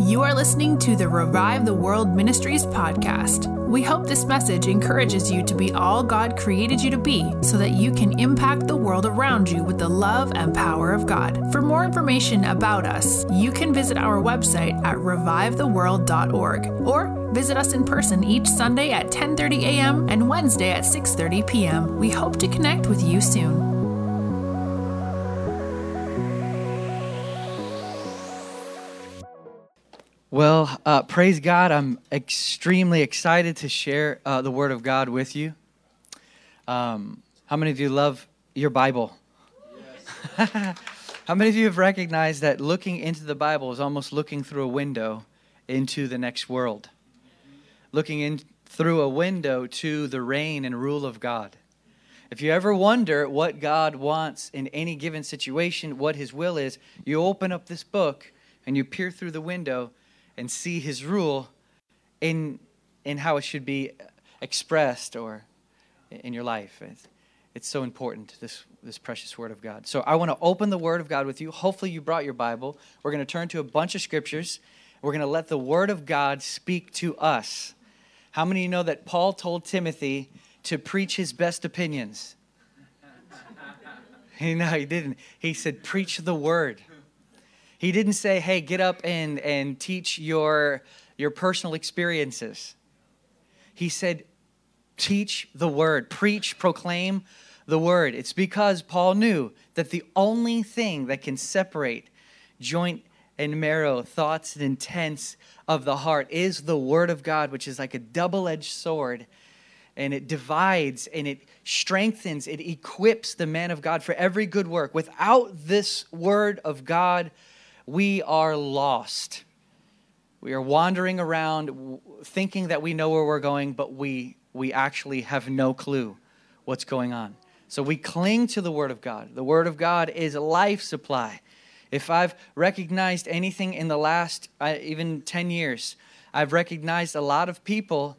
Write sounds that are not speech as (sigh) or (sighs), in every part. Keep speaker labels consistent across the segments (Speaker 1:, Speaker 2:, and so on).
Speaker 1: You are listening to the Revive the World Ministries podcast. We hope this message encourages you to be all God created you to be so that you can impact the world around you with the love and power of God. For more information about us, you can visit our website at revivetheworld.org or visit us in person each Sunday at 10:30 a.m. and Wednesday at 6:30 p.m. We hope to connect with you soon.
Speaker 2: Well, uh, praise God. I'm extremely excited to share uh, the Word of God with you. Um, how many of you love your Bible? Yes. (laughs) how many of you have recognized that looking into the Bible is almost looking through a window into the next world? Looking in through a window to the reign and rule of God. If you ever wonder what God wants in any given situation, what His will is, you open up this book and you peer through the window and see his rule in in how it should be expressed or in your life. It's, it's so important this this precious word of God. So I want to open the word of God with you. Hopefully you brought your Bible. We're going to turn to a bunch of scriptures. We're going to let the word of God speak to us. How many of you know that Paul told Timothy to preach his best opinions? (laughs) no, he didn't. He said, preach the word. He didn't say, hey, get up and, and teach your, your personal experiences. He said, teach the word, preach, proclaim the word. It's because Paul knew that the only thing that can separate joint and marrow, thoughts and intents of the heart is the word of God, which is like a double edged sword. And it divides and it strengthens, it equips the man of God for every good work. Without this word of God, we are lost. We are wandering around thinking that we know where we're going, but we, we actually have no clue what's going on. So we cling to the Word of God. The Word of God is life supply. If I've recognized anything in the last uh, even 10 years, I've recognized a lot of people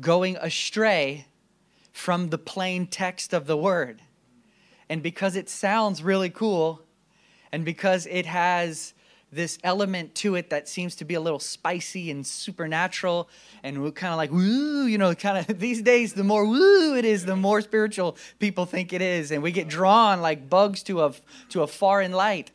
Speaker 2: going astray from the plain text of the Word. And because it sounds really cool, and because it has this element to it that seems to be a little spicy and supernatural and we're kind of like woo you know kind of (laughs) these days the more woo it is the more spiritual people think it is. And we get drawn like bugs to a to a foreign light.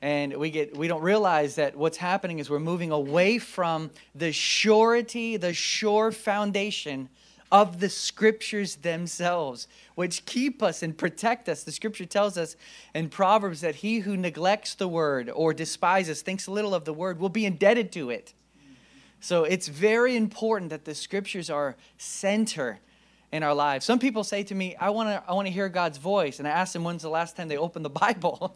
Speaker 2: And we get we don't realize that what's happening is we're moving away from the surety the sure foundation of the scriptures themselves, which keep us and protect us. The scripture tells us in Proverbs that he who neglects the word or despises, thinks little of the word, will be indebted to it. So it's very important that the scriptures are center in our lives. Some people say to me, I want to I want to hear God's voice. And I ask them when's the last time they opened the (laughs) Bible.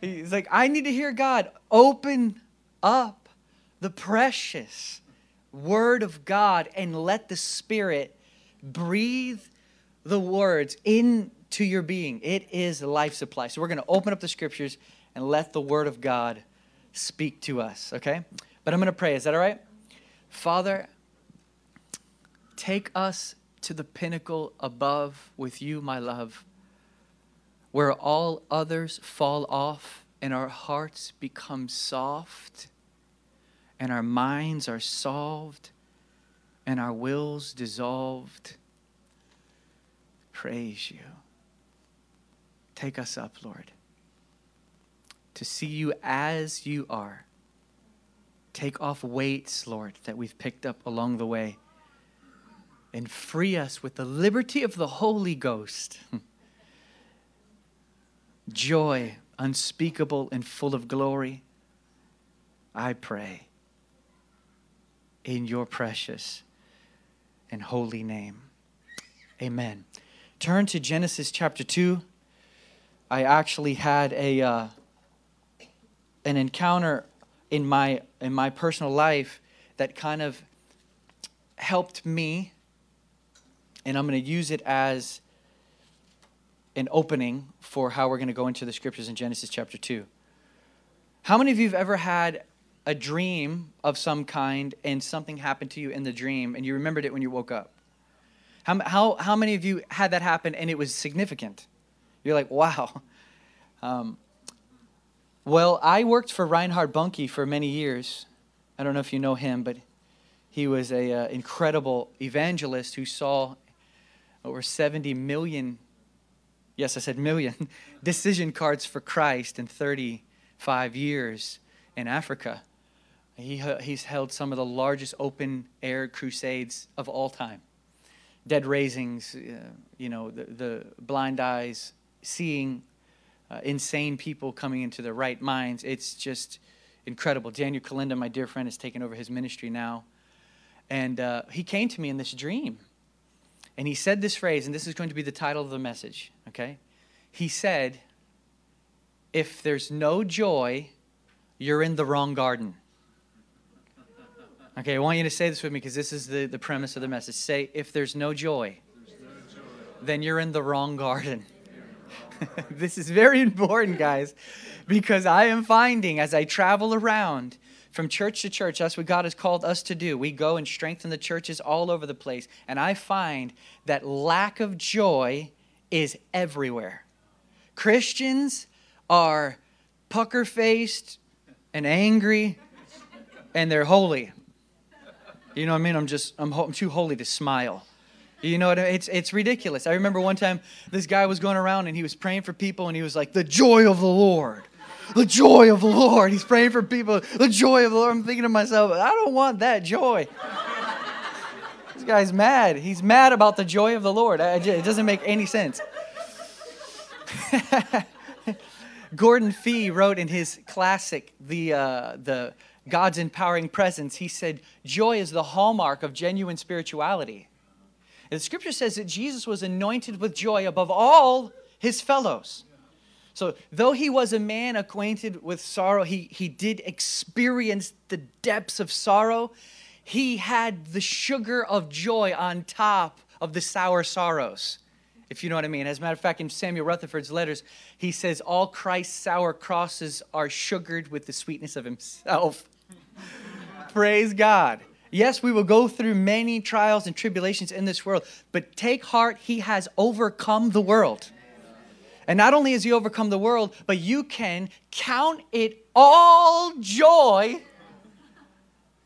Speaker 2: He's like, I need to hear God. Open up the precious Word of God and let the Spirit breathe the words into your being. It is life supply. So we're going to open up the scriptures and let the Word of God speak to us, okay? But I'm going to pray. Is that all right? Father, take us to the pinnacle above with you, my love, where all others fall off and our hearts become soft and our minds are solved and our wills dissolved. Praise you. Take us up, Lord, to see you as you are. Take off weights, Lord, that we've picked up along the way and free us with the liberty of the Holy Ghost. (laughs) Joy unspeakable and full of glory. I pray in your precious and holy name. Amen. Turn to Genesis chapter 2. I actually had a uh, an encounter in my in my personal life that kind of helped me and I'm going to use it as an opening for how we're going to go into the scriptures in Genesis chapter 2. How many of you have ever had a dream of some kind and something happened to you in the dream and you remembered it when you woke up? How, how, how many of you had that happen and it was significant? You're like, wow. Um, Well, I worked for Reinhard Bonnke for many years. I don't know if you know him, but he was an uh, incredible evangelist who saw over 70 million, yes, I said million, (laughs) decision cards for Christ in 35 years in Africa. He, he's held some of the largest open air crusades of all time. Dead raisings, uh, you know, the, the blind eyes, seeing uh, insane people coming into their right minds. It's just incredible. Daniel Kolenda, my dear friend, has taken over his ministry now. And uh, he came to me in this dream. And he said this phrase, and this is going to be the title of the message, okay? He said, If there's no joy, you're in the wrong garden. Okay, I want you to say this with me because this is the, the premise of the message. Say, If there's no joy, there's no joy. then you're in the wrong garden. (laughs) this is very important, guys, because I am finding as I travel around from church to church, that's what God has called us to do. We go and strengthen the churches all over the place. And I find that lack of joy is everywhere. Christians are pucker faced and angry, and they're holy. You know what I mean? I'm just, I'm, I'm too holy to smile. You know what I mean? It's, it's ridiculous. I remember one time this guy was going around and he was praying for people and he was like, the joy of the Lord. The joy of the Lord. He's praying for people. The joy of the Lord. I'm thinking to myself, I don't want that joy. this guy's mad. He's mad about the joy of the Lord. It doesn't make any sense. (laughs) Gordon Fee wrote in his classic, the, uh, the God's Empowering Presence, he said, Joy is the hallmark of genuine spirituality. And the scripture says that Jesus was anointed with joy above all his fellows. So, though he was a man acquainted with sorrow, he, he did experience the depths of sorrow. He had the sugar of joy on top of the sour sorrows, if you know what I mean. As a matter of fact, in Samuel Rutherford's letters, he says, All Christ's sour crosses are sugared with the sweetness of himself. (laughs) Praise God. Yes, we will go through many trials and tribulations in this world, but take heart, He has overcome the world. And not only has He overcome the world, but you can count it all joy.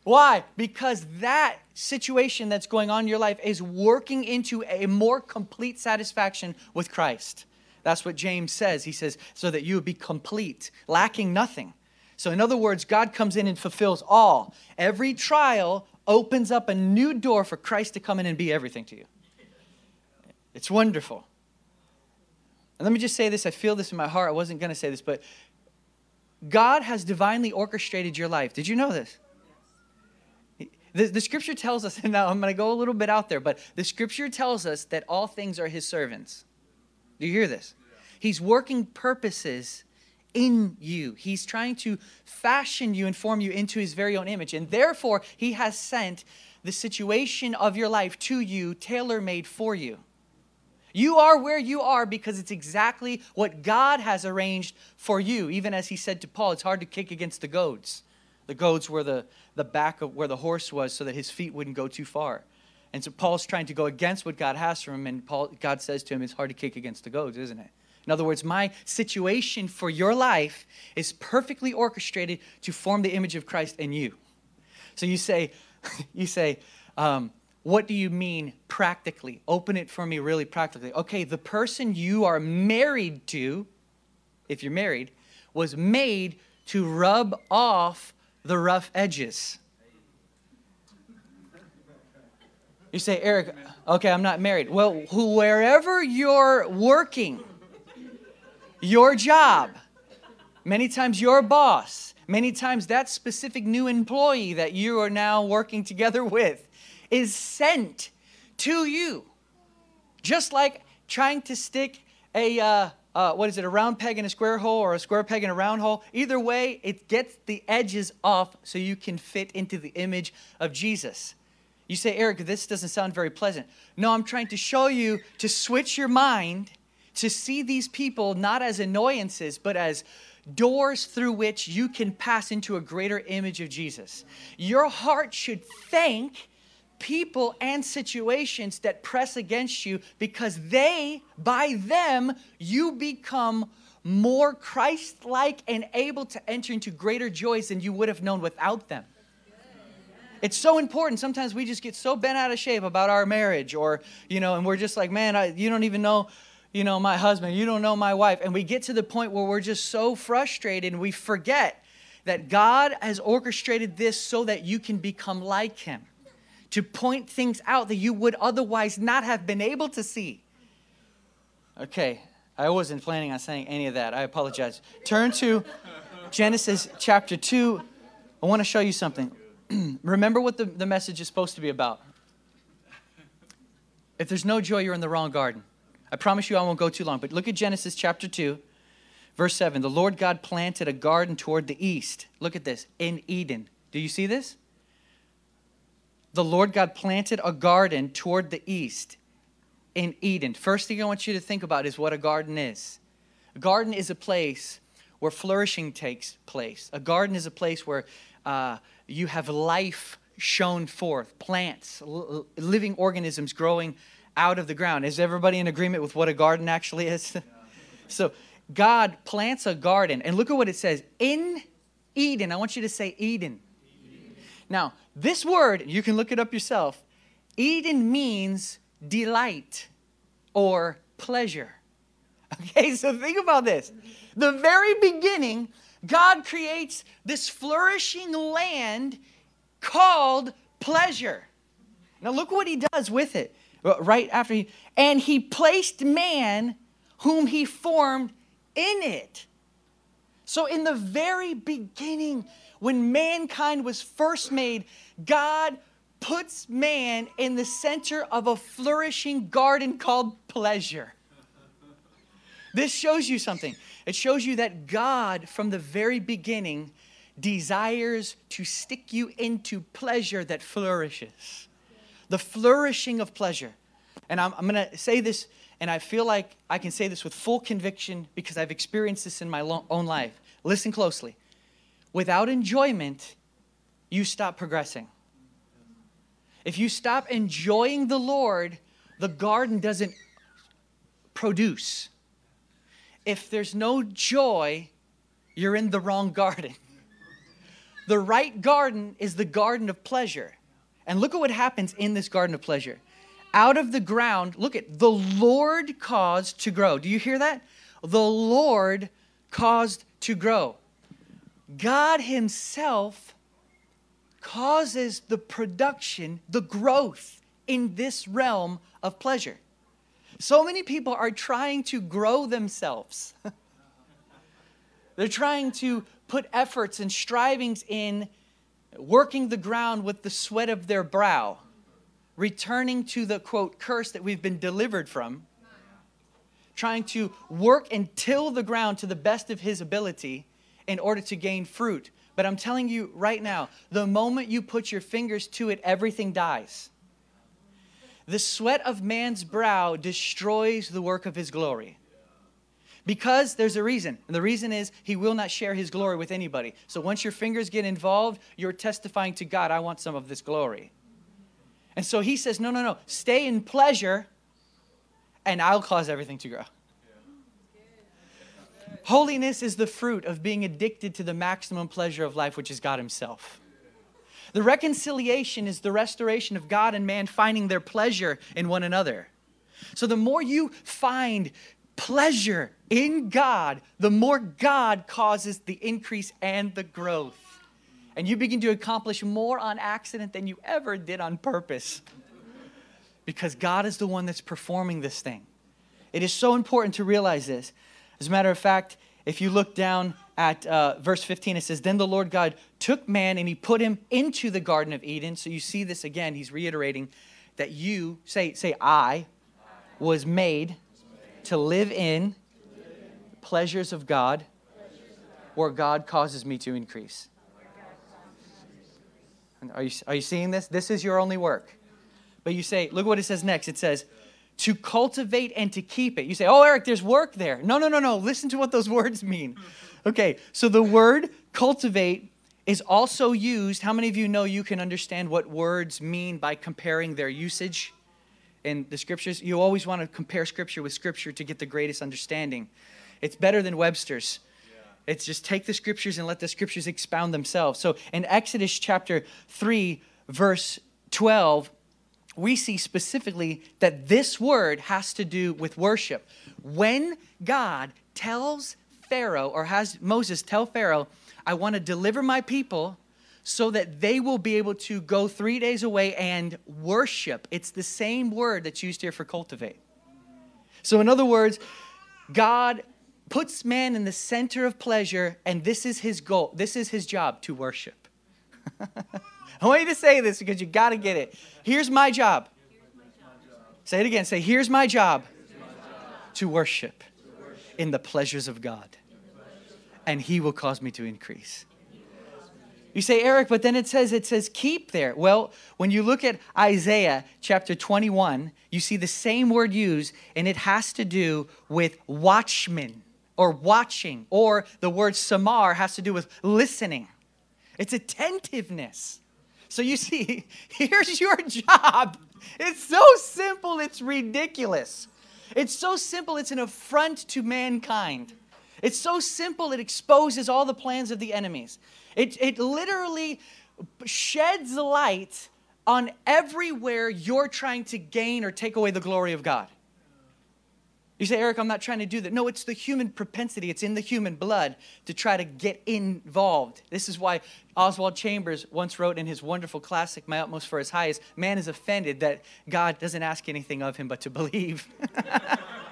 Speaker 2: Why? Because that situation that's going on in your life is working into a more complete satisfaction with Christ. That's what James says. He says, so that you would be complete, lacking nothing. So, in other words, God comes in and fulfills all. Every trial opens up a new door for Christ to come in and be everything to you. It's wonderful. And let me just say this I feel this in my heart. I wasn't going to say this, but God has divinely orchestrated your life. Did you know this? The, the scripture tells us, and (laughs) now I'm going to go a little bit out there, but the scripture tells us that all things are his servants. Do you hear this? He's working purposes in you. He's trying to fashion you and form you into his very own image. And therefore, he has sent the situation of your life to you, tailor made for you. You are where you are because it's exactly what God has arranged for you. Even as he said to Paul, it's hard to kick against the goads. The goads were the, the back of where the horse was so that his feet wouldn't go too far. And so Paul's trying to go against what God has for him, and Paul, God says to him, It's hard to kick against the goads, isn't it? In other words, my situation for your life is perfectly orchestrated to form the image of Christ in you. So you say, (laughs) you say, um, what do you mean practically? Open it for me really practically. Okay, the person you are married to, if you're married, was made to rub off the rough edges. You say, Eric, okay, I'm not married. Well, wherever you're working, your job, many times your boss, many times that specific new employee that you are now working together with is sent to you. Just like trying to stick a, uh, uh, what is it, a round peg in a square hole or a square peg in a round hole. Either way, it gets the edges off so you can fit into the image of Jesus. You say, Eric, this doesn't sound very pleasant. No, I'm trying to show you to switch your mind to see these people not as annoyances, but as doors through which you can pass into a greater image of Jesus. Your heart should thank people and situations that press against you because they, by them, you become more Christ like and able to enter into greater joys than you would have known without them. It's so important. Sometimes we just get so bent out of shape about our marriage, or, you know, and we're just like, man, I, you don't even know, you know, my husband, you don't know my wife. And we get to the point where we're just so frustrated and we forget that God has orchestrated this so that you can become like Him, to point things out that you would otherwise not have been able to see. Okay, I wasn't planning on saying any of that. I apologize. Turn to Genesis chapter 2. I want to show you something. (clears throat) Remember what the, the message is supposed to be about. If there's no joy, you're in the wrong garden. I promise you I won't go too long, but look at Genesis chapter 2, verse 7. The Lord God planted a garden toward the east. Look at this in Eden. Do you see this? The Lord God planted a garden toward the east in Eden. First thing I want you to think about is what a garden is. A garden is a place where flourishing takes place. A garden is a place where uh, you have life shown forth, plants, living organisms growing out of the ground. Is everybody in agreement with what a garden actually is? (laughs) so, God plants a garden, and look at what it says in Eden. I want you to say Eden. Eden. Now, this word, you can look it up yourself. Eden means delight or pleasure. (laughs) Okay, so think about this. The very beginning, God creates this flourishing land called pleasure. Now, look what he does with it Uh, right after he, and he placed man whom he formed in it. So, in the very beginning, when mankind was first made, God puts man in the center of a flourishing garden called pleasure. This shows you something. It shows you that God, from the very beginning, desires to stick you into pleasure that flourishes. The flourishing of pleasure. And I'm, I'm going to say this, and I feel like I can say this with full conviction because I've experienced this in my own life. Listen closely. Without enjoyment, you stop progressing. If you stop enjoying the Lord, the garden doesn't produce if there's no joy, you're in the wrong (laughs) garden. The right garden is the garden of pleasure. And look at what happens in this garden of pleasure. Out of the ground, look at the Lord caused to grow. Do you hear that? The Lord caused to grow. God Himself causes the production, the growth in this realm of pleasure. So many people are trying to grow themselves. (laughs) They're trying to put efforts and strivings in working the ground with the sweat of their brow, returning to the quote curse that we've been delivered from, trying to work and till the ground to the best of his ability in order to gain fruit. But I'm telling you right now, the moment you put your fingers to it, everything dies. The sweat of man's brow destroys the work of his glory. Because there's a reason. And the reason is he will not share his glory with anybody. So once your fingers get involved, you're testifying to God, I want some of this glory. And so he says, No, no, no. Stay in pleasure, and I'll cause everything to grow. Holiness is the fruit of being addicted to the maximum pleasure of life, which is God Himself. The reconciliation is the restoration of God and man finding their pleasure in one another. So the more you find pleasure in God, the more God causes the increase and the growth. And you begin to accomplish more on accident than you ever did on purpose. Because God is the one that's performing this thing. It is so important to realize this. As a matter of fact, if you look down at uh, verse 15, it says, Then the Lord God took man and he put him into the Garden of Eden. So you see this again. He's reiterating that you, say, say I, was made to live in pleasures of God where God causes me to increase. Are you, are you seeing this? This is your only work. But you say, look what it says next. It says, to cultivate and to keep it. You say, oh, Eric, there's work there. No, no, no, no. Listen to what those (laughs) words mean. Okay, so the word cultivate is also used. How many of you know you can understand what words mean by comparing their usage in the scriptures? You always want to compare scripture with scripture to get the greatest understanding. It's better than Webster's. It's just take the scriptures and let the scriptures expound themselves. So in Exodus chapter 3, verse 12, we see specifically that this word has to do with worship. When God tells Pharaoh, or has Moses tell Pharaoh, I want to deliver my people so that they will be able to go three days away and worship. It's the same word that's used here for cultivate. So, in other words, God puts man in the center of pleasure, and this is his goal. This is his job to worship. (laughs) I want you to say this because you got to get it. Here's my job. Say it again. Say, here's my job, To, worship in the pleasures of God, and he will cause me to increase. You say, Eric, but then it says, it says keep there. Well, when you look at Isaiah chapter 21, you see the same word used, and it has to do with watchmen or watching, or the word samar has to do with listening. It's attentiveness. So you see, (laughs) here's your job. It's so simple, it's ridiculous. It's so simple, it's an affront to mankind. It's so simple, it exposes all the plans of the enemies. It, it literally sheds light on everywhere you're trying to gain or take away the glory of God. You say, Eric, I'm not trying to do that. No, it's the human propensity, it's in the human blood to try to get involved. This is why Oswald Chambers once wrote in his wonderful classic, My Utmost for His Highest Man is offended that God doesn't ask anything of him but to believe. (laughs)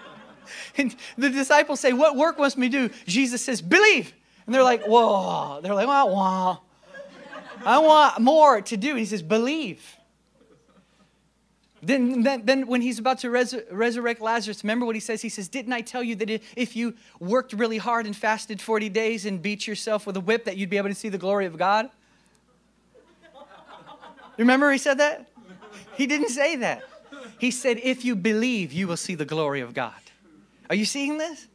Speaker 2: and the disciples say, What work must we do? Jesus says, Believe. And they're like, Whoa. They're like, Wow, wow. I want more to do. And he says, Believe. Then, then, then, when he's about to res- resurrect Lazarus, remember what he says? He says, Didn't I tell you that if you worked really hard and fasted 40 days and beat yourself with a whip, that you'd be able to see the glory of God? Remember he said that? He didn't say that. He said, If you believe, you will see the glory of God. Are you seeing this?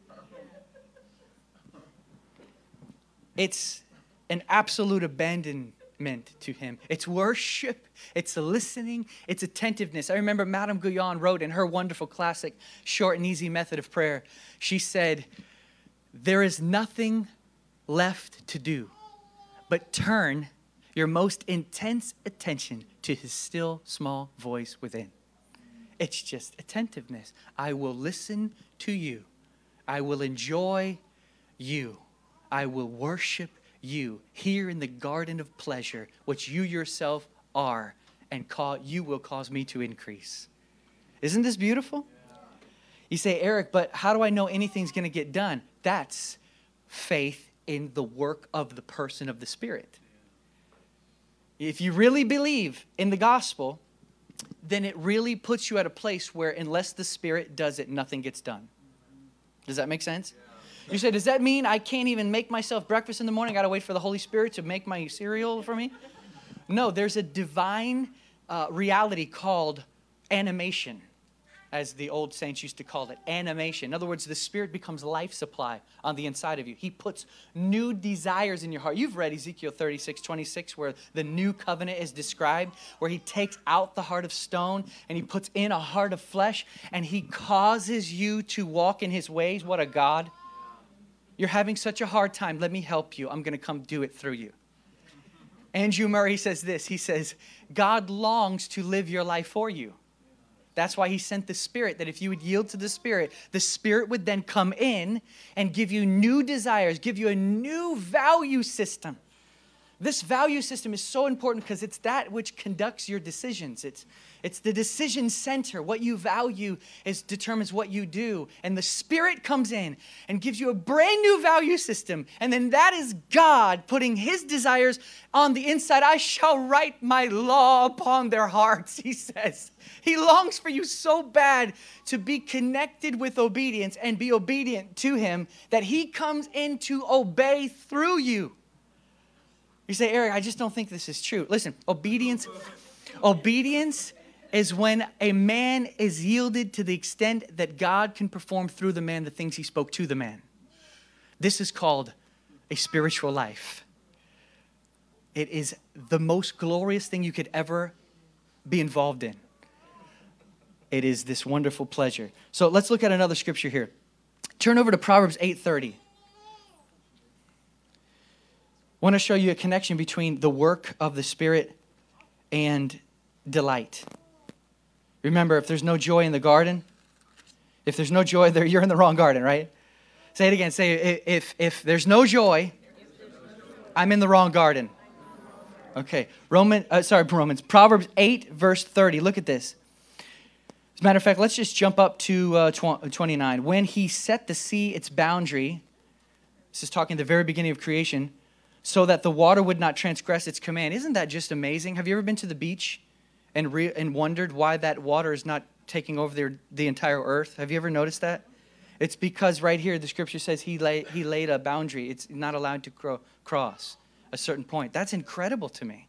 Speaker 2: It's an absolute abandonment to Him. It's worship, it's listening, it's attentiveness. I remember Madame Guyon wrote in her wonderful classic, Short and Easy Method of Prayer, she said, There is nothing left to do but turn your most intense attention to His still small voice within. It's just attentiveness. I will listen to you. I will enjoy you. I will worship you here in the garden of pleasure, which you yourself are, and call, you will cause me to increase. Isn't this beautiful? You say, Eric, but how do I know anything's going to get done? That's faith in the work of the person of the Spirit. If you really believe in the gospel, then it really puts you at a place where, unless the Spirit does it, nothing gets done. Does that make sense? You say, does that mean I can't even make myself breakfast in the morning? I gotta wait for the Holy Spirit to make my cereal for me? No, there's a divine uh, reality called animation, as the old saints used to call it animation. In other words, the Spirit becomes life supply on the inside of you. He puts new desires in your heart. You've read Ezekiel 36, 26, where the new covenant is described, where He takes out the heart of stone and He puts in a heart of flesh, and He causes you to walk in His ways. What a God! You're having such a hard time. Let me help you. I'm going to come do it through you. Andrew Murray says this He says, God longs to live your life for you. That's why he sent the Spirit, that if you would yield to the Spirit, the Spirit would then come in and give you new desires, give you a new value system. This value system is so important because it's that which conducts your decisions. It's, it's the decision center. What you value is determines what you do. And the Spirit comes in and gives you a brand new value system. And then that is God putting His desires on the inside. I shall write my law upon their hearts, (laughs) He says. He longs for you so bad to be connected with obedience and be obedient to Him that He comes in to obey through you. You say, Eric, I just don't think this is true. Listen, obedience, obedience is when a man is yielded to the extent that God can perform through the man the things he spoke to the man. This is called a spiritual life. It is the most glorious thing you could ever be involved in. It is this wonderful pleasure. So let's look at another scripture here. Turn over to Proverbs 8:30. Want to show you a connection between the work of the Spirit and delight. Remember, if there's no joy in the garden, if there's no joy there, (laughs) you're in the wrong garden, right? Say it again. Say, if, if there's no joy, I'm in the wrong garden. Okay, Roman, uh, sorry, Romans, Proverbs 8, verse 30. Look at this. As a matter of fact, let's just jump up to uh, 29. When he set the sea its boundary, this is talking the very beginning of creation, so that the water would not transgress its command. Isn't that just amazing? Have you ever been to the beach and, re- and wondered why that water is not taking over the, the entire earth? Have you ever noticed that? It's because right here the scripture says he, lay, he laid a boundary. It's not allowed to cro- cross a certain point. That's incredible to me.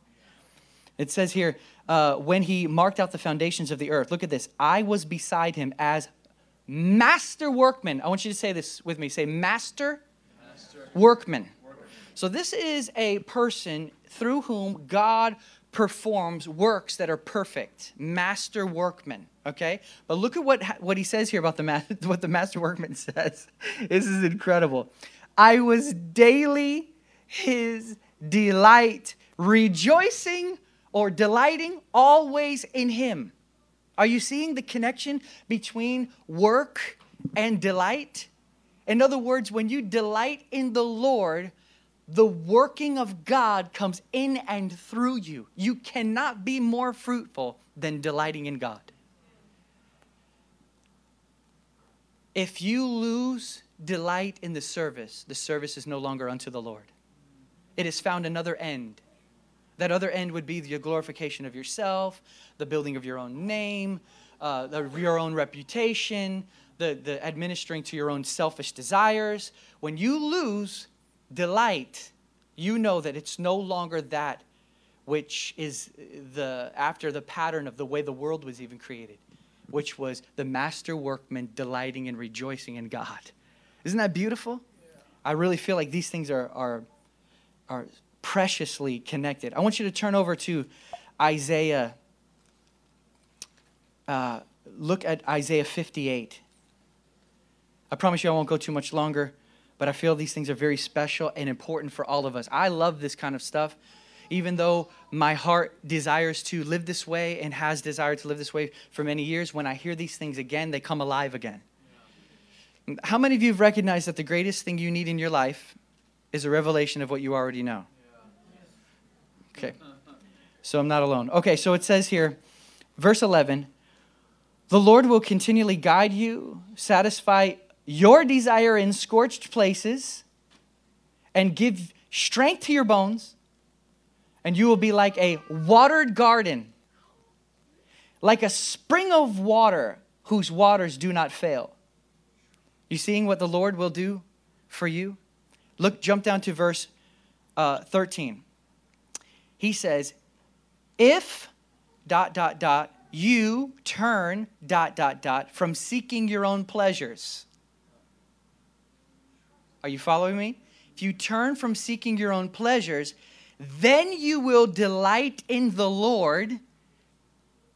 Speaker 2: It says here, uh, when he marked out the foundations of the earth, look at this. I was beside him as master workman. I want you to say this with me. Say, master, master. workman. So, this is a person through whom God performs works that are perfect, master workman. Okay, but look at what what he says here about the ma- (laughs) what the master workman says. (laughs) this is incredible. I was daily his delight, rejoicing or delighting always in him. Are you seeing the connection between work and delight? In other words, when you delight in the Lord, the working of God comes in and through you. You cannot be more fruitful than delighting in God. If you lose delight in the service, the service is no longer unto the Lord. It has found another end. That other end would be the glorification of yourself, the building of your own name, uh, your own reputation, the, the administering to your own selfish desires. When you lose delight, you know that it's no longer that which is the after the pattern of the way the world was even created, which was the master workman delighting and rejoicing in God. Isn't that beautiful? Yeah. I really feel like these things are, are, are preciously connected. I want you to turn over to Isaiah. Uh, look at Isaiah 58. I promise you I won't go too much longer but I feel these things are very special and important for all of us. I love this kind of stuff. Even though my heart desires to live this way and has desired to live this way for many years, when I hear these things again, they come alive again. How many of you have recognized that the greatest thing you need in your life is a revelation of what you already know? Okay. So I'm not alone. Okay, so it says here, verse 11 The Lord will continually guide you, satisfy your desire in scorched places and give strength to your bones, and you will be like a watered garden, like a spring of water whose waters do not fail. You seeing what the Lord will do for you? Look, jump down to verse uh, 13. He says, If dot dot dot you turn dot dot dot from seeking your own pleasures are you following me? If you turn from seeking your own pleasures, then you will delight in the Lord,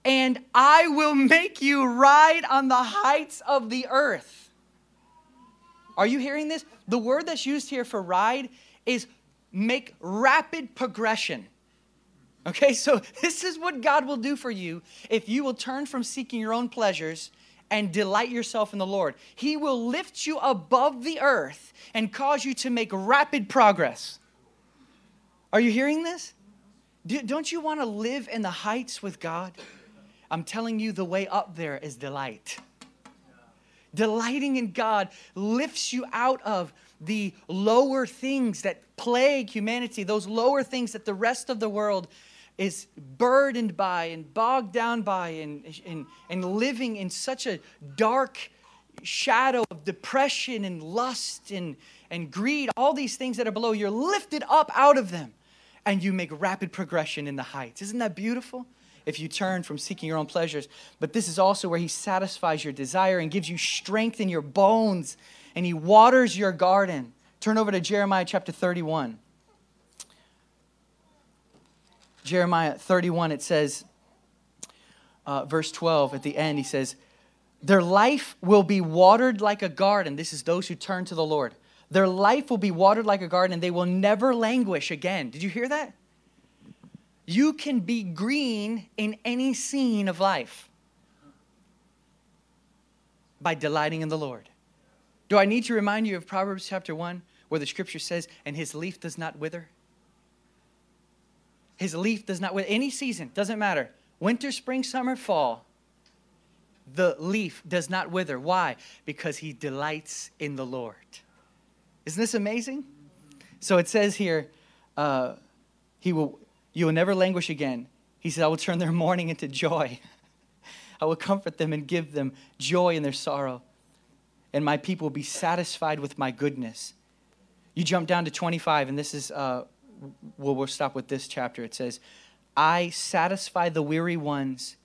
Speaker 2: and I will make you ride on the heights of the earth. Are you hearing this? The word that's used here for ride is make rapid progression. Okay, so (laughs) this is what God will do for you if you will turn from seeking your own pleasures and delight yourself in the Lord. He will lift you above the earth and cause you to make rapid progress. Are you hearing this? don't you want to live in the heights with God? I'm telling you, the way up there is delight. Delighting in God lifts you out of the lower things that plague humanity, those lower things that the rest of the world is burdened by and bogged down by and, and, and living in such a dark shadow of depression and lust and, and greed, all these things that are below, you're lifted up out of them and you make rapid progression in the heights. Isn't that beautiful? If you turn from seeking your own pleasures. But this is also where He satisfies your desire and gives you strength in your bones and He waters your garden. Turn over to Jeremiah chapter 31. Jeremiah 31, it says, uh, verse 12, at the end, he says, Their life will be watered like a garden. This is those who turn to the Lord. Their life will be watered like a garden and they will never languish again. Did you hear that? You can be green in any scene of life by delighting in the Lord. Do I need to remind you of Proverbs chapter 1 where the scripture says, and his leaf does not wither? His leaf does not wither. Any season, doesn't matter. Winter, spring, summer, fall, the leaf does not wither. Why? Because he delights in the Lord. Isn't this amazing? So it says here, uh, he will, you will never languish again. He said, I will turn their mourning into joy. (laughs) I will comfort them and give them joy in their sorrow. And my people will be satisfied with my goodness. You jump down to 25, and this is, uh, well, we'll stop with this chapter. It says, I satisfy the weary ones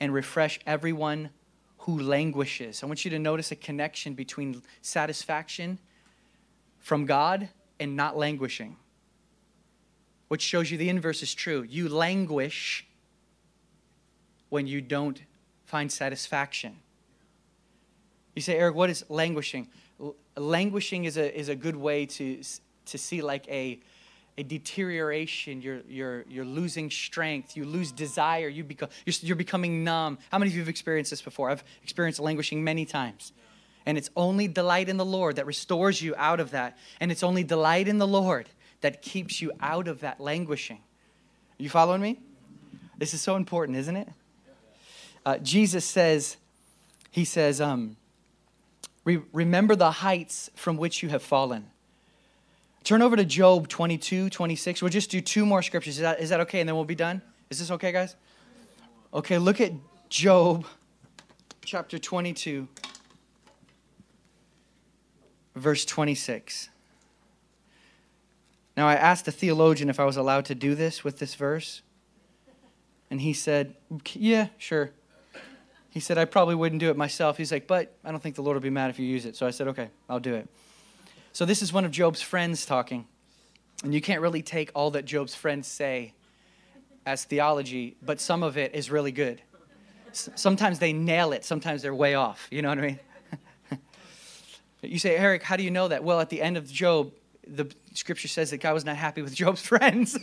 Speaker 2: and refresh everyone who languishes. I want you to notice a connection between satisfaction from God and not languishing, which shows you the inverse is true. You languish when you don't find satisfaction. You say, Eric, what is languishing? languishing is a, is a good way to, to see like a, a deterioration. You're, you're, you're losing strength. You lose desire. You become, you're, you're becoming numb. How many of you have experienced this before? I've experienced languishing many times. And it's only delight in the Lord that restores you out of that. And it's only delight in the Lord that keeps you out of that languishing. You following me? This is so important, isn't it? Uh, Jesus says, He says, um, Re- remember the heights from which you have fallen. Turn over to Job 22, 26. We'll just do two more scriptures. Is that, is that okay? And then we'll be done? Is this okay, guys? Okay, look at Job chapter 22 verse 26. Now, I asked a theologian if I was allowed to do this with this verse, and he said, Yeah, sure. He said, I probably wouldn't do it myself. He's like, But I don't think the Lord will be mad if you use it. So I said, Okay, I'll do it. So this is one of Job's friends talking, and you can't really take all that Job's friends say as theology, but some of it is really good. Sometimes they nail it, sometimes they're way off. You know what I mean? (laughs) You say, Eric, how do you know that? Well, at the end of Job, the scripture says that God was not happy with (laughs) Job's friends.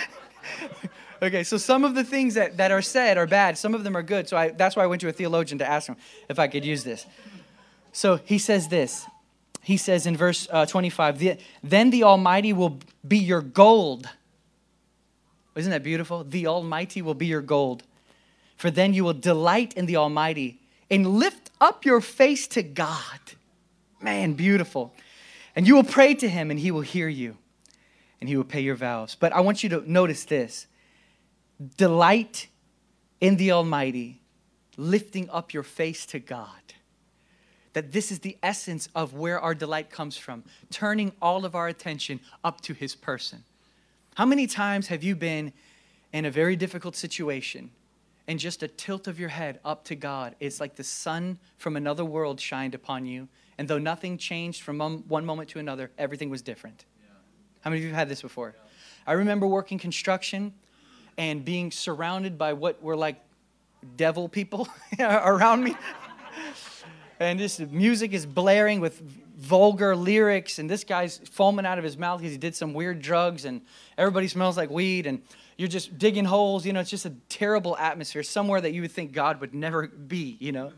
Speaker 2: (laughs) okay, so some of the things that, that are said are bad, some of them are good. So I, that's why I went to a theologian to ask him if I could use this. So he says this. He says in verse uh, 25, Then the Almighty will be your gold. Isn't that beautiful? The Almighty will be your gold. For then you will delight in the Almighty and lift up your face to God. Man, beautiful. And you will pray to him, and he will hear you, and he will pay your vows. But I want you to notice this delight in the Almighty, lifting up your face to God. That this is the essence of where our delight comes from, turning all of our attention up to his person. How many times have you been in a very difficult situation and just a tilt of your head up to God. It's like the sun from another world shined upon you. And though nothing changed from one moment to another, everything was different. Yeah. How many of you have had this before? Yeah. I remember working construction and being surrounded by what were like devil people (laughs) around me. And this music is blaring with vulgar lyrics, and this guy's foaming out of his mouth because he did some weird drugs, and everybody smells like weed. And you're just digging holes. You know, it's just a terrible atmosphere, somewhere that you would think God would never be, you know.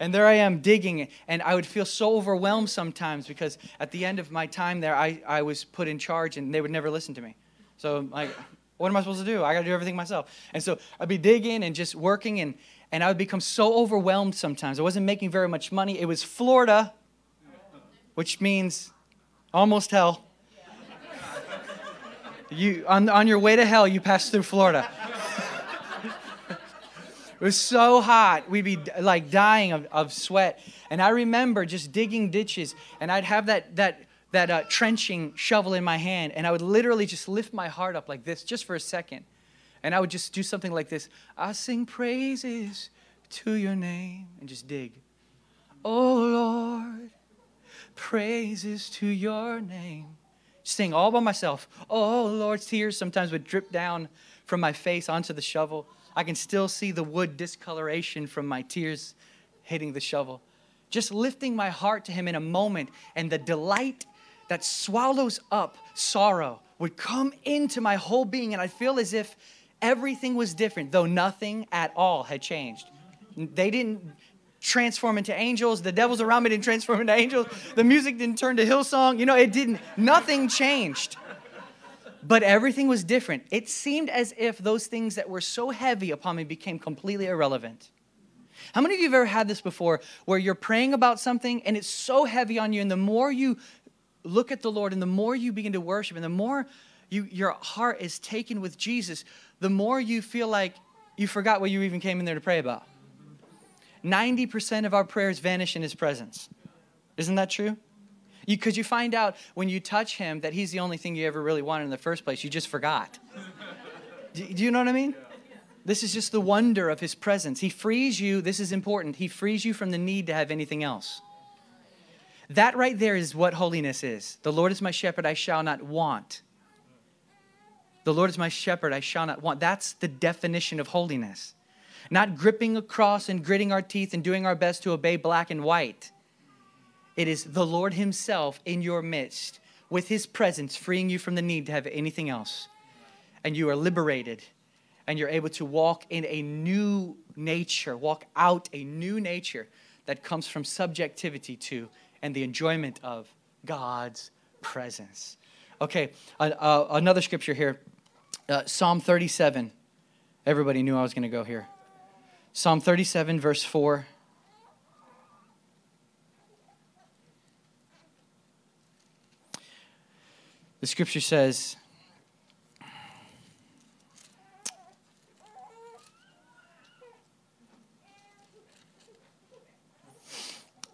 Speaker 2: And there I am digging, and I would feel so overwhelmed sometimes because at the end of my time there, I, I was put in charge and they would never listen to me. So, like, what am I supposed to do? I got to do everything myself. And so I'd be digging and just working, and, and I would become so overwhelmed sometimes. I wasn't making very much money. It was Florida, which means almost hell. You, on, on your way to hell, you pass through Florida. (laughs) it was so hot. We'd be like dying of, of sweat. And I remember just digging ditches, and I'd have that, that, that uh, trenching shovel in my hand, and I would literally just lift my heart up like this just for a second. And I would just do something like this I sing praises to your name, and just dig. Oh Lord, praises to your name sing all by myself. Oh, Lord, tears sometimes would drip down from my face onto the shovel. I can still see the wood discoloration from my tears hitting the shovel. Just lifting my heart to Him in a moment, and the delight that swallows up sorrow would come into my whole being, and I feel as if everything was different, though nothing at all had changed. They didn't transform into angels. The devils around me didn't transform into angels. The music didn't turn to Hillsong. You know, it didn't, nothing changed. But everything was different. It seemed as if those things that were so heavy upon me became completely irrelevant. How many of you have ever had this before where you're praying about something and it's so heavy on you, and the more you look at the Lord and the more you begin to worship and the more you, your heart is taken with Jesus, the more you feel like you forgot what you even came in there to pray about. 90% of our prayers vanish in His presence. Isn't that true? Because you, you, find out when you touch Him that He's the only thing you ever really wanted in the first place. You just forgot. do, do you know what I mean? This is just the wonder of His presence. He frees you, this is important, He frees you from the need to have anything else. That right there is what holiness is. The Lord is my shepherd, I shall not want. The Lord is my shepherd, I shall not want. That's the definition of holiness not gripping a cross and gritting our teeth and doing our best to obey black and white. It is the Lord Himself in your midst with His presence, freeing you from the need to have anything else. And you are liberated and you're able to walk in a new nature, walk out a new nature that comes from subjectivity to and the enjoyment of God's presence. Okay, uh, another scripture here uh, Psalm 37. Everybody knew I was going to go here. Psalm 37, verse 4. The scripture says,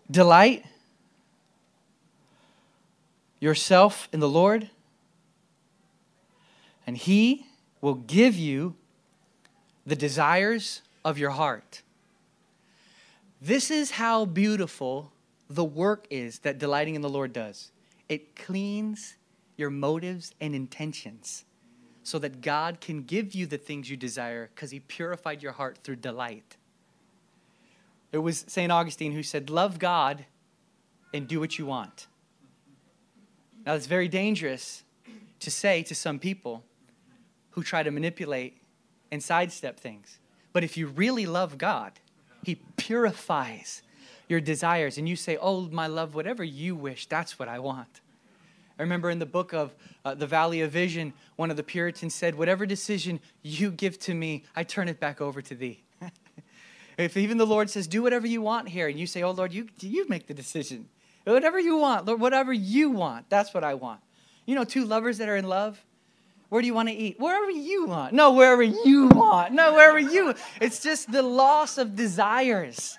Speaker 2: Delight yourself in the Lord, and He will give you the desires of your heart. This is how beautiful the work is that delighting in the Lord does. It cleans your motives and intentions so that God can give you the things you desire because He purified your heart through delight. It was St. Augustine who said, Love God and do what you want. Now, it's very dangerous to say to some people who try to manipulate and sidestep things. But if you really love God, He purifies your desires, and you say, Oh, my love, whatever you wish, that's what I want. I remember in the book of uh, The Valley of Vision, one of the Puritans said, Whatever decision you give to me, I turn it back over to thee. (laughs) if even the Lord says, Do whatever you want here, and you say, Oh, Lord, you, you make the decision. Whatever you want, Lord, whatever you want, that's what I want. You know, two lovers that are in love, where do you want to eat? Wherever you want. No, wherever you want. No, wherever you. It's just the loss of desires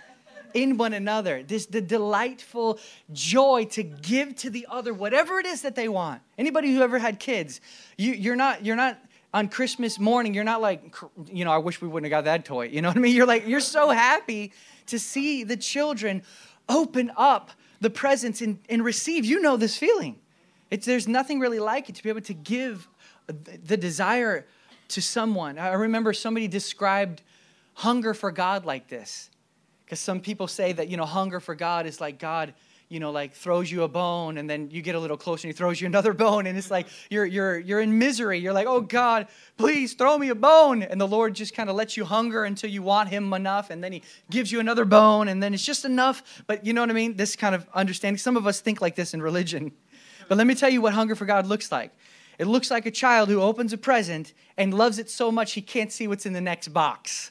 Speaker 2: in one another. This the delightful joy to give to the other whatever it is that they want. Anybody who ever had kids, you, you're not you're not on Christmas morning, you're not like, you know, I wish we wouldn't have got that toy. You know what I mean? You're like, you're so happy to see the children open up the presents and, and receive. You know this feeling. It's, there's nothing really like it to be able to give the desire to someone. I remember somebody described hunger for God like this. Because some people say that, you know, hunger for God is like God, you know, like throws you a bone and then you get a little closer and he throws you (laughs) another bone. And it's like you're, you're, you're in misery. You're like, oh God, please throw me a bone. And the Lord just kind of lets you hunger until you want him enough. And then he gives you another bone. And then it's just enough. But you know what I mean? This kind of understanding. Some of us think like this in religion. But let me tell you what hunger for God looks like. It looks like a child who opens a present and loves it so much he can't see what's in the next box.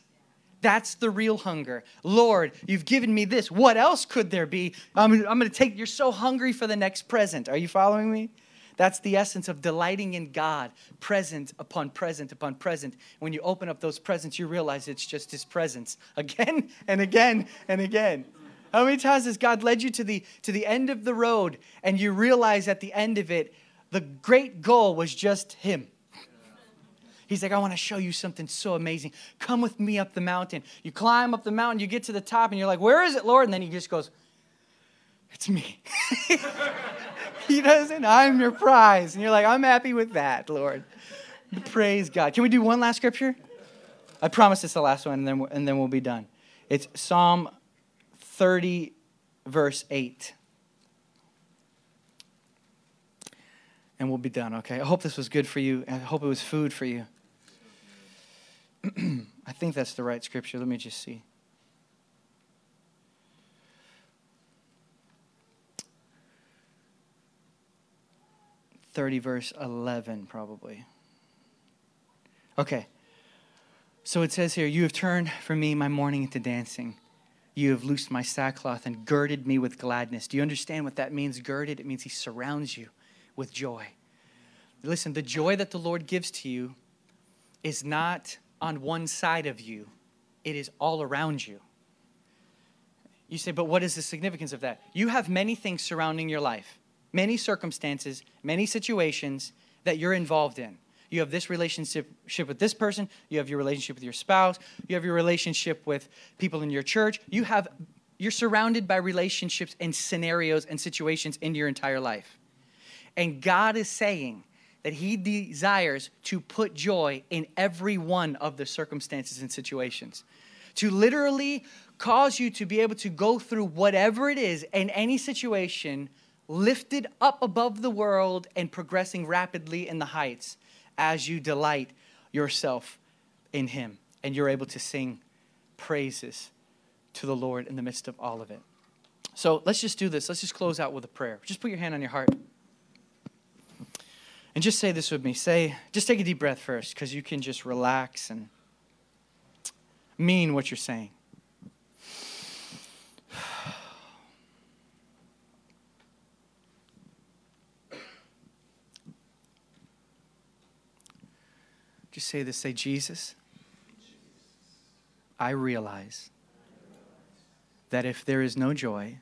Speaker 2: That's the real hunger. Lord, you've given me this. What else could there be? I'm, I'm going to take, you're so hungry for the next present. Are you following me? That's the essence of delighting in God, present upon present upon present. When you open up those presents, you realize it's just His presence (laughs) again and again and again. How many times has God led you to the, to the end of the road and you realize at the end of it, the great goal was just him. He's like, I want to show you something so amazing. Come with me up the mountain. You climb up the mountain, you get to the top, and you're like, Where is it, Lord? And then he just goes, It's me. (laughs) he doesn't, I'm your prize. And you're like, I'm happy with that, Lord. Praise God. Can we do one last scripture? I promise it's the last one, and then, and then we'll be done. It's Psalm 30, verse 8. And we'll be done, okay? I hope this was good for you. I hope it was food for you. (clears throat) I think that's the right scripture. Let me just see. Thirty verse eleven, probably. Okay. So it says here, You have turned from me my mourning into dancing. You have loosed my sackcloth and girded me with gladness. Do you understand what that means? Girded, it means He surrounds you with joy. Listen, the joy that the Lord gives to you is not on one side of you, it is all around you. You say, but what is the significance of that? You have many things surrounding your life, many circumstances, many situations that you're involved in. You have this relationship with this person, you have your relationship with your spouse, you have your relationship with people in your church. You have you're surrounded by relationships and scenarios and situations in your entire life. And God is saying, that he desires to put joy in every one of the circumstances and situations. To literally cause you to be able to go through whatever it is in any situation, lifted up above the world and progressing rapidly in the heights as you delight yourself in him and you're able to sing praises to the Lord in the midst of all of it. So let's just do this. Let's just close out with a prayer. Just put your hand on your heart. And just say this with me. Say, just take a deep breath first, because you can just relax and mean what you're saying. (sighs) Just say this say, Jesus, I realize that if there is no joy,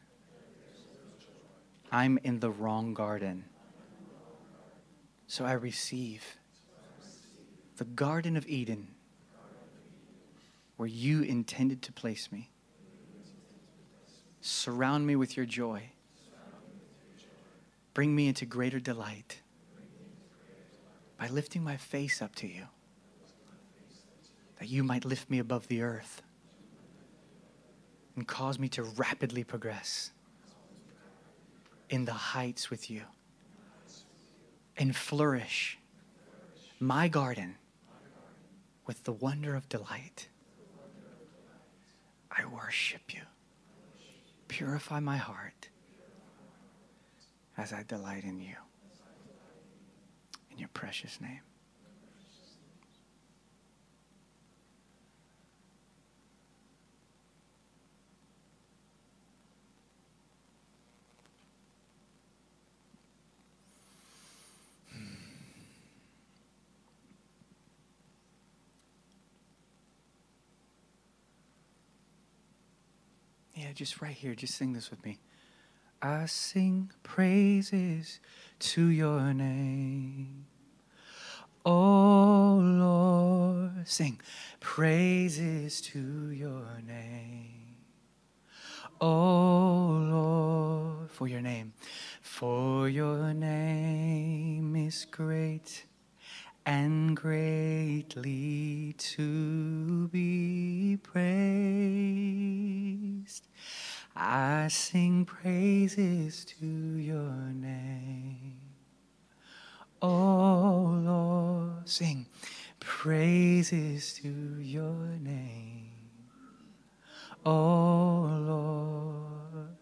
Speaker 2: I'm in the wrong garden. So I receive the Garden of Eden where you intended to place me. Surround me with your joy. Bring me into greater delight by lifting my face up to you, that you might lift me above the earth and cause me to rapidly progress in the heights with you and flourish my garden with the wonder of delight. I worship you. Purify my heart as I delight in you. In your precious name. Yeah, just right here. Just sing this with me. I sing praises to your name. Oh Lord, sing praises to your name. Oh Lord, for your name. For your name is great and greatly to be praised. I sing praises to your name. Oh Lord, sing praises to your name. Oh Lord,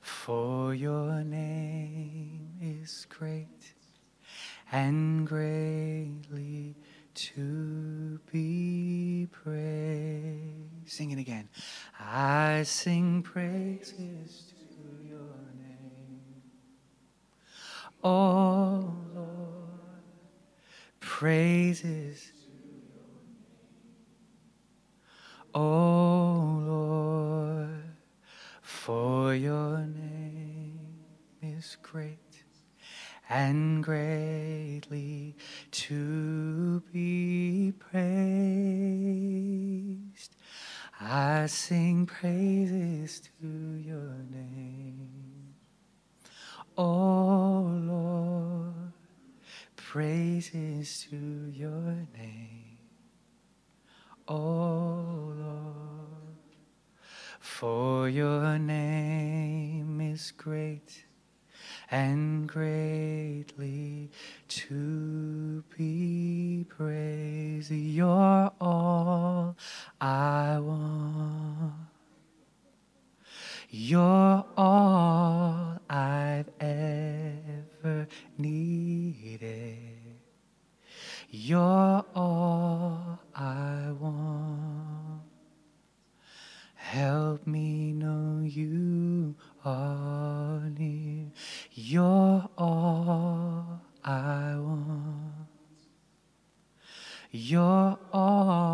Speaker 2: for your name is great and greatly to be praised. Sing it again. I sing praises to your name. Oh Lord, praises praise to your name, O Lord. For your name is great and great. You're all.